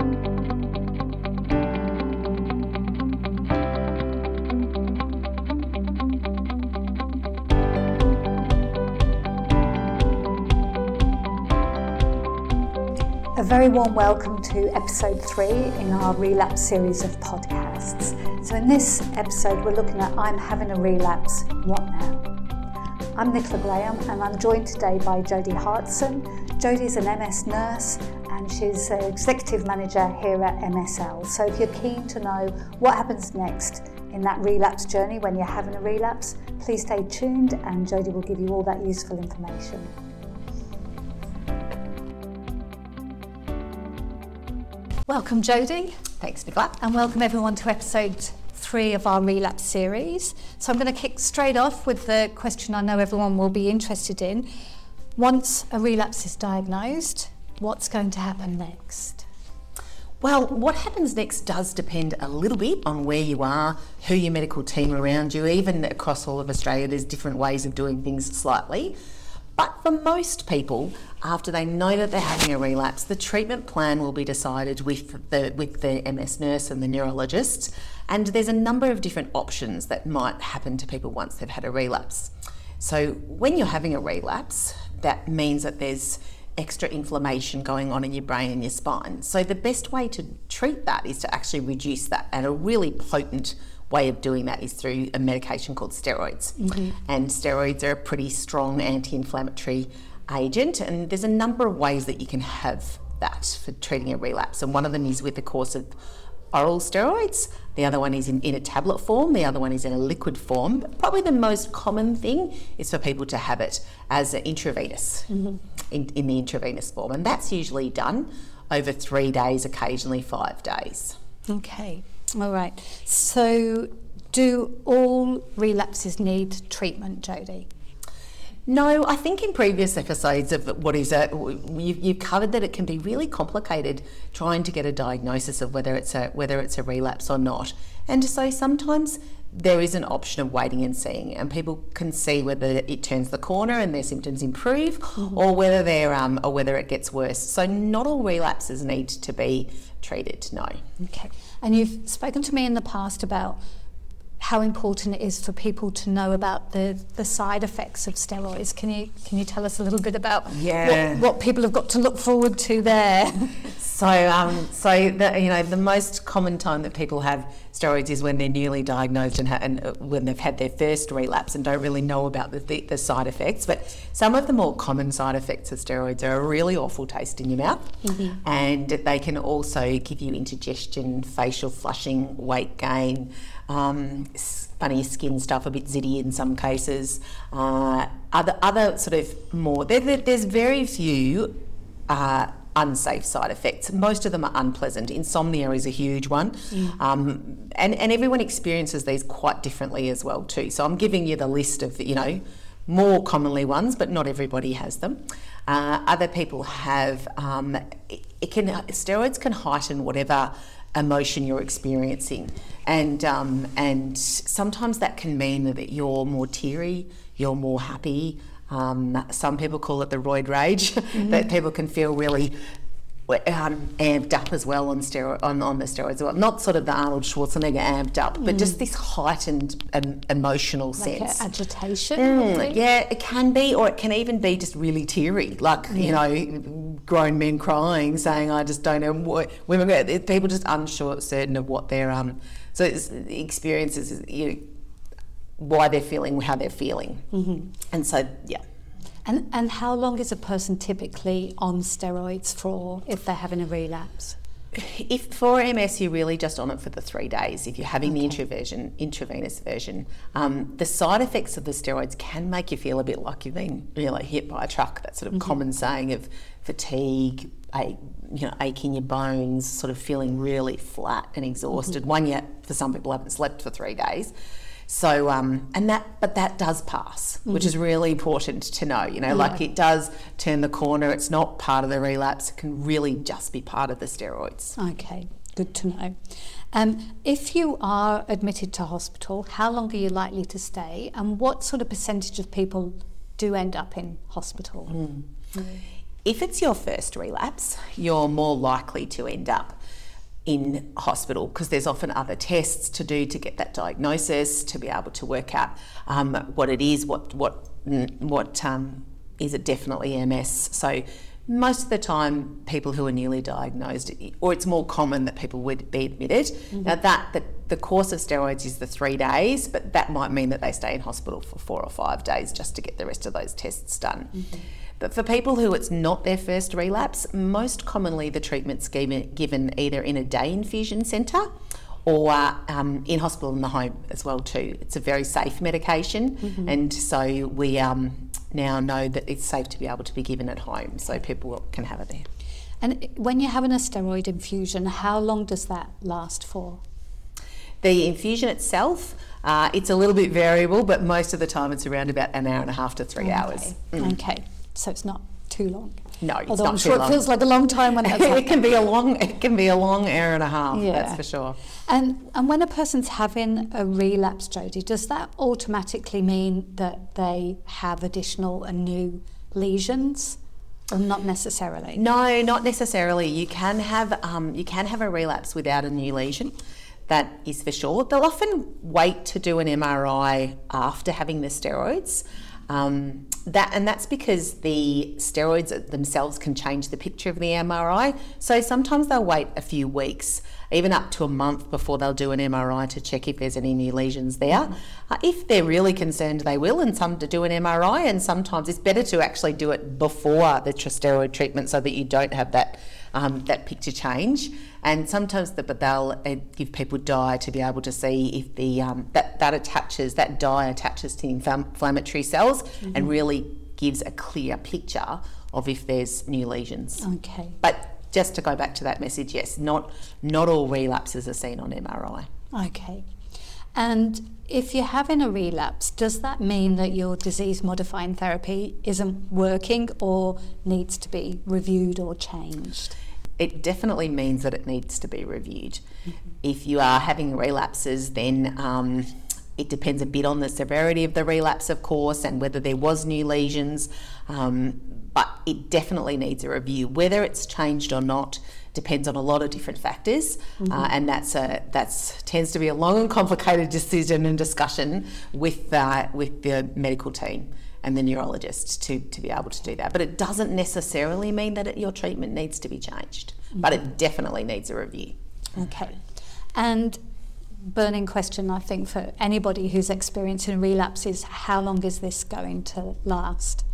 A very warm welcome to episode three in our relapse series of podcasts. So, in this episode, we're looking at I'm having a relapse, what now? I'm Nicola Graham and I'm joined today by Jodie Hartson. Jodie's an MS nurse and she's an executive manager here at MSL. So, if you're keen to know what happens next in that relapse journey when you're having a relapse, please stay tuned and Jodie will give you all that useful information. Welcome, Jodie. Thanks, Nicola. And welcome everyone to episode three of our relapse series. So I'm going to kick straight off with the question I know everyone will be interested in. Once a relapse is diagnosed, what's going to happen next? Well, what happens next does depend a little bit on where you are, who your medical team around you, even across all of Australia, there's different ways of doing things slightly. But for most people, after they know that they're having a relapse, the treatment plan will be decided with the with the MS nurse and the neurologist. And there's a number of different options that might happen to people once they've had a relapse. So when you're having a relapse, that means that there's extra inflammation going on in your brain and your spine. So the best way to treat that is to actually reduce that. And a really potent way of doing that is through a medication called steroids. Mm-hmm. And steroids are a pretty strong anti inflammatory agent, and there's a number of ways that you can have that for treating a relapse. And one of them is with the course of oral steroids, the other one is in, in a tablet form, the other one is in a liquid form. But probably the most common thing is for people to have it as an intravenous, mm-hmm. in, in the intravenous form, and that's usually done over three days, occasionally five days. Okay. All right. So, do all relapses need treatment, Jodie? No, I think in previous episodes of what is a, you've, you've covered that it can be really complicated trying to get a diagnosis of whether it's a whether it's a relapse or not, and so sometimes there is an option of waiting and seeing, and people can see whether it turns the corner and their symptoms improve, mm-hmm. or whether they're um, or whether it gets worse. So not all relapses need to be treated. No. Okay. And you've spoken to me in the past about how important it is for people to know about the, the side effects of steroids. Can you can you tell us a little bit about yeah. what, what people have got to look forward to there? so um, so the, you know the most common time that people have steroids is when they're newly diagnosed and, ha- and uh, when they've had their first relapse and don't really know about the, the, the side effects. But some of the more common side effects of steroids are a really awful taste in your mouth, mm-hmm. and they can also give you indigestion, facial flushing, weight gain um, funny skin stuff, a bit zitty in some cases. Uh, other other sort of more. There, there, there's very few. Uh, unsafe side effects. Most of them are unpleasant. Insomnia is a huge one. Mm. Um, and, and everyone experiences these quite differently as well too. So I'm giving you the list of, you know, more commonly ones, but not everybody has them. Uh, other people have, um, it, it, can, steroids can heighten whatever emotion you're experiencing. And, um, and sometimes that can mean that you're more teary, you're more happy. Um, some people call it the roid rage, mm-hmm. that people can feel really um, amped up as well on, steroid, on, on the steroids. Well, not sort of the Arnold Schwarzenegger amped up, mm. but just this heightened um, emotional like sense. agitation. Mm, yeah, it can be, or it can even be just really teary, like yeah. you know, grown men crying, saying, "I just don't know what women." People just unsure, certain of what their um. So it's, experiences, you know, why they're feeling how they're feeling, mm-hmm. and so yeah. And, and how long is a person typically on steroids for if they're having a relapse? If for MS you're really just on it for the three days, if you're having okay. the intravenous version, um, the side effects of the steroids can make you feel a bit like you've been really hit by a truck. That sort of mm-hmm. common saying of fatigue, a, you know, ache in your bones, sort of feeling really flat and exhausted. Mm-hmm. One yet for some people haven't slept for three days. So, um, and that, but that does pass, mm-hmm. which is really important to know. You know, yeah. like it does turn the corner. It's not part of the relapse. It can really just be part of the steroids. Okay, good to know. Um, if you are admitted to hospital, how long are you likely to stay, and what sort of percentage of people do end up in hospital? Mm. Mm. If it's your first relapse, you're more likely to end up in hospital because there's often other tests to do to get that diagnosis to be able to work out um, what it is, what what what um, is it definitely MS. So most of the time, people who are newly diagnosed, or it's more common that people would be admitted. Mm-hmm. Now that the, the course of steroids is the three days, but that might mean that they stay in hospital for four or five days just to get the rest of those tests done. Mm-hmm. But for people who it's not their first relapse, most commonly the treatment's given, given either in a day infusion centre or um, in hospital in the home as well too. It's a very safe medication, mm-hmm. and so we um, now know that it's safe to be able to be given at home, so people can have it there. And when you're having a steroid infusion, how long does that last for? The infusion itself, uh, it's a little bit variable, but most of the time it's around about an hour and a half to three okay. hours. Mm. Okay so it's not too long. No, it's Although not I'm sure long. it feels like a long time when it can be a long it can be a long hour and a half. Yeah. That's for sure. And and when a person's having a relapse, Jodie, does that automatically mean that they have additional and new lesions? Or not necessarily. No, not necessarily. You can have um, you can have a relapse without a new lesion. That is for sure. They'll often wait to do an MRI after having the steroids. Um, that and that's because the steroids themselves can change the picture of the MRI. So sometimes they'll wait a few weeks, even up to a month before they'll do an MRI to check if there's any new lesions there. Uh, if they're really concerned, they will, and some to do an MRI. And sometimes it's better to actually do it before the steroid treatment so that you don't have that um, that picture change. And sometimes the, but they'll uh, give people dye to be able to see if the um, that that attaches that dye attaches to inflammatory cells mm-hmm. and really gives a clear picture of if there's new lesions. Okay. But just to go back to that message, yes, not not all relapses are seen on MRI. Okay. And if you're having a relapse, does that mean that your disease modifying therapy isn't working or needs to be reviewed or changed? It definitely means that it needs to be reviewed. Mm-hmm. If you are having relapses, then um, it depends a bit on the severity of the relapse, of course, and whether there was new lesions. Um, but it definitely needs a review. Whether it's changed or not depends on a lot of different factors, mm-hmm. uh, and that's a that's tends to be a long and complicated decision and discussion with uh, with the medical team and the neurologist to, to be able to do that. But it doesn't necessarily mean that it, your treatment needs to be changed, mm-hmm. but it definitely needs a review. Okay, and burning question I think for anybody who's experiencing relapse is how long is this going to last?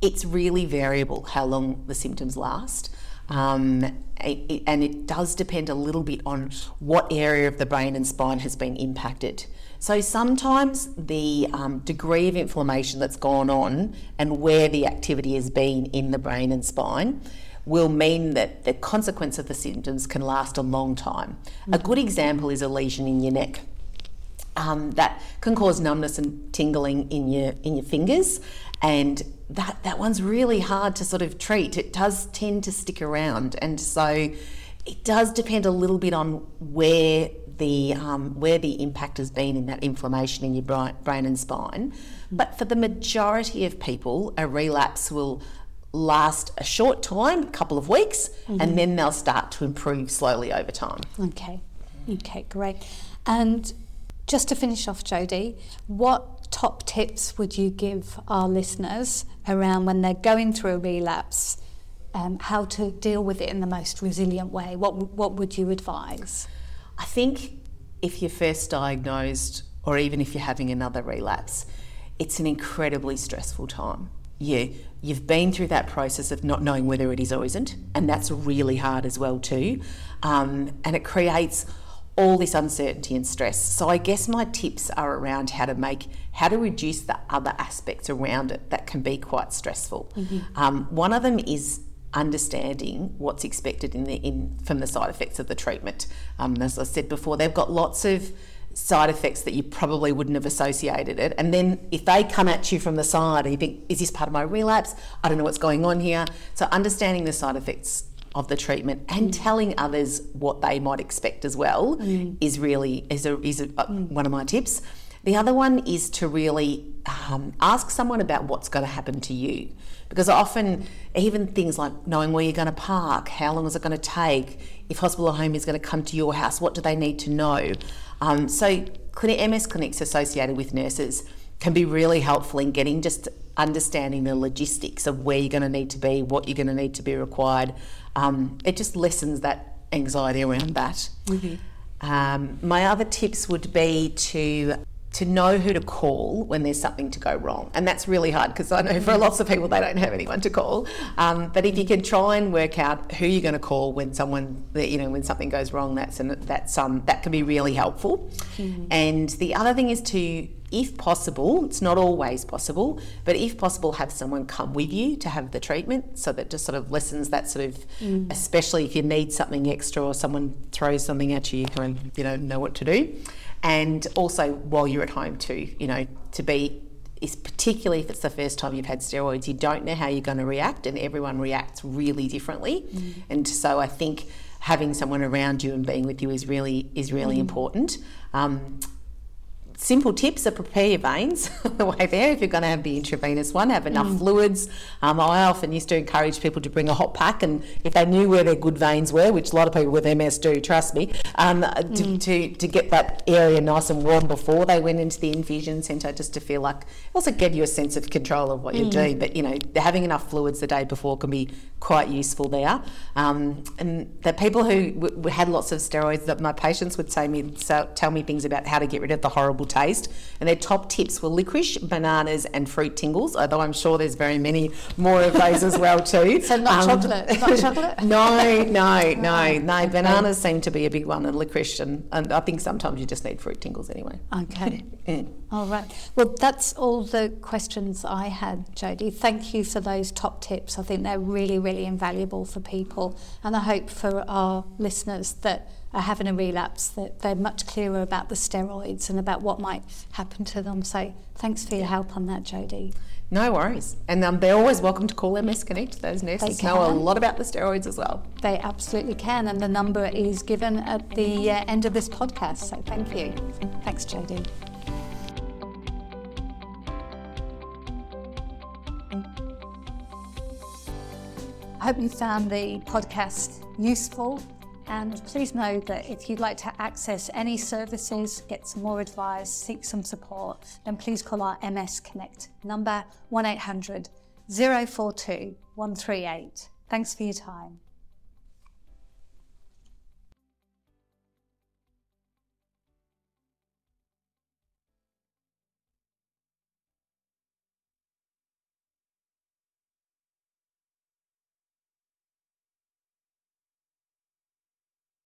It's really variable how long the symptoms last. Um, it, and it does depend a little bit on what area of the brain and spine has been impacted. So sometimes the um, degree of inflammation that's gone on and where the activity has been in the brain and spine will mean that the consequence of the symptoms can last a long time. Mm-hmm. A good example is a lesion in your neck. Um, that can cause numbness and tingling in your in your fingers, and that that one's really hard to sort of treat. It does tend to stick around, and so it does depend a little bit on where the um, where the impact has been in that inflammation in your brain and spine. But for the majority of people, a relapse will last a short time, a couple of weeks, mm-hmm. and then they'll start to improve slowly over time. Okay, okay, great. And just to finish off, Jodie, what top tips would you give our listeners around when they're going through a relapse, um, how to deal with it in the most resilient way? What, what would you advise? I think if you're first diagnosed, or even if you're having another relapse, it's an incredibly stressful time. You, you've been through that process of not knowing whether it is or isn't, and that's really hard as well too. Um, and it creates all this uncertainty and stress. So I guess my tips are around how to make how to reduce the other aspects around it that can be quite stressful. Mm-hmm. Um, one of them is understanding what's expected in the in from the side effects of the treatment. Um, as I said before, they've got lots of side effects that you probably wouldn't have associated it. And then if they come at you from the side and you think, is this part of my relapse? I don't know what's going on here. So understanding the side effects of the treatment and mm. telling others what they might expect as well mm. is really is a, is a, uh, mm. one of my tips. The other one is to really um, ask someone about what's going to happen to you. Because often, even things like knowing where you're going to park, how long is it going to take, if hospital or home is going to come to your house, what do they need to know? Um, so, clinic, MS clinics associated with nurses can be really helpful in getting just understanding the logistics of where you're going to need to be, what you're going to need to be required. Um, it just lessens that anxiety around that. Mm-hmm. Um, my other tips would be to to know who to call when there's something to go wrong. And that's really hard because I know for lots of people they don't have anyone to call. Um, but if you can try and work out who you're going to call when someone, you know, when something goes wrong, that's an, that's um, that can be really helpful. Mm-hmm. And the other thing is to, if possible, it's not always possible, but if possible, have someone come with you to have the treatment, so that just sort of lessens that sort of, mm. especially if you need something extra or someone throws something at you, and you kind of you know know what to do and also while you're at home too, you know, to be is particularly if it's the first time you've had steroids, you don't know how you're going to react, and everyone reacts really differently. Mm. And so I think having someone around you and being with you is really is really mm. important. Um, simple tips are prepare your veins on the way there if you're going to have the intravenous one have enough mm. fluids um, i often used to encourage people to bring a hot pack and if they knew where their good veins were which a lot of people with ms do trust me um, mm. to, to, to, get that area nice and warm before they went into the infusion centre just to feel like also give you a sense of control of what mm. you're doing but you know having enough fluids the day before can be quite useful there um, and the people who w- had lots of steroids that my patients would say me so, tell me things about how to get rid of the horrible taste. And their top tips were licorice, bananas, and fruit tingles, although I'm sure there's very many more of those as well too. so not um, chocolate, not chocolate? no, no, no, no. Bananas seem to be a big one and licorice and, and I think sometimes you just need fruit tingles anyway. Okay. yeah. All right. Well, that's all the questions I had, Jodie. Thank you for those top tips. I think they're really, really invaluable for people. And I hope for our listeners that are having a relapse, that they're much clearer about the steroids and about what might happen to them. So thanks for your help on that, Jodie. No worries. And um, they're always welcome to call MS Connect. Those nurses know a lot about the steroids as well. They absolutely can. And the number is given at the uh, end of this podcast. So thank you. Thanks, Jodie. I hope you found the podcast useful and please know that if you'd like to access any services, get some more advice, seek some support, then please call our MS Connect number 1800 042 138. Thanks for your time.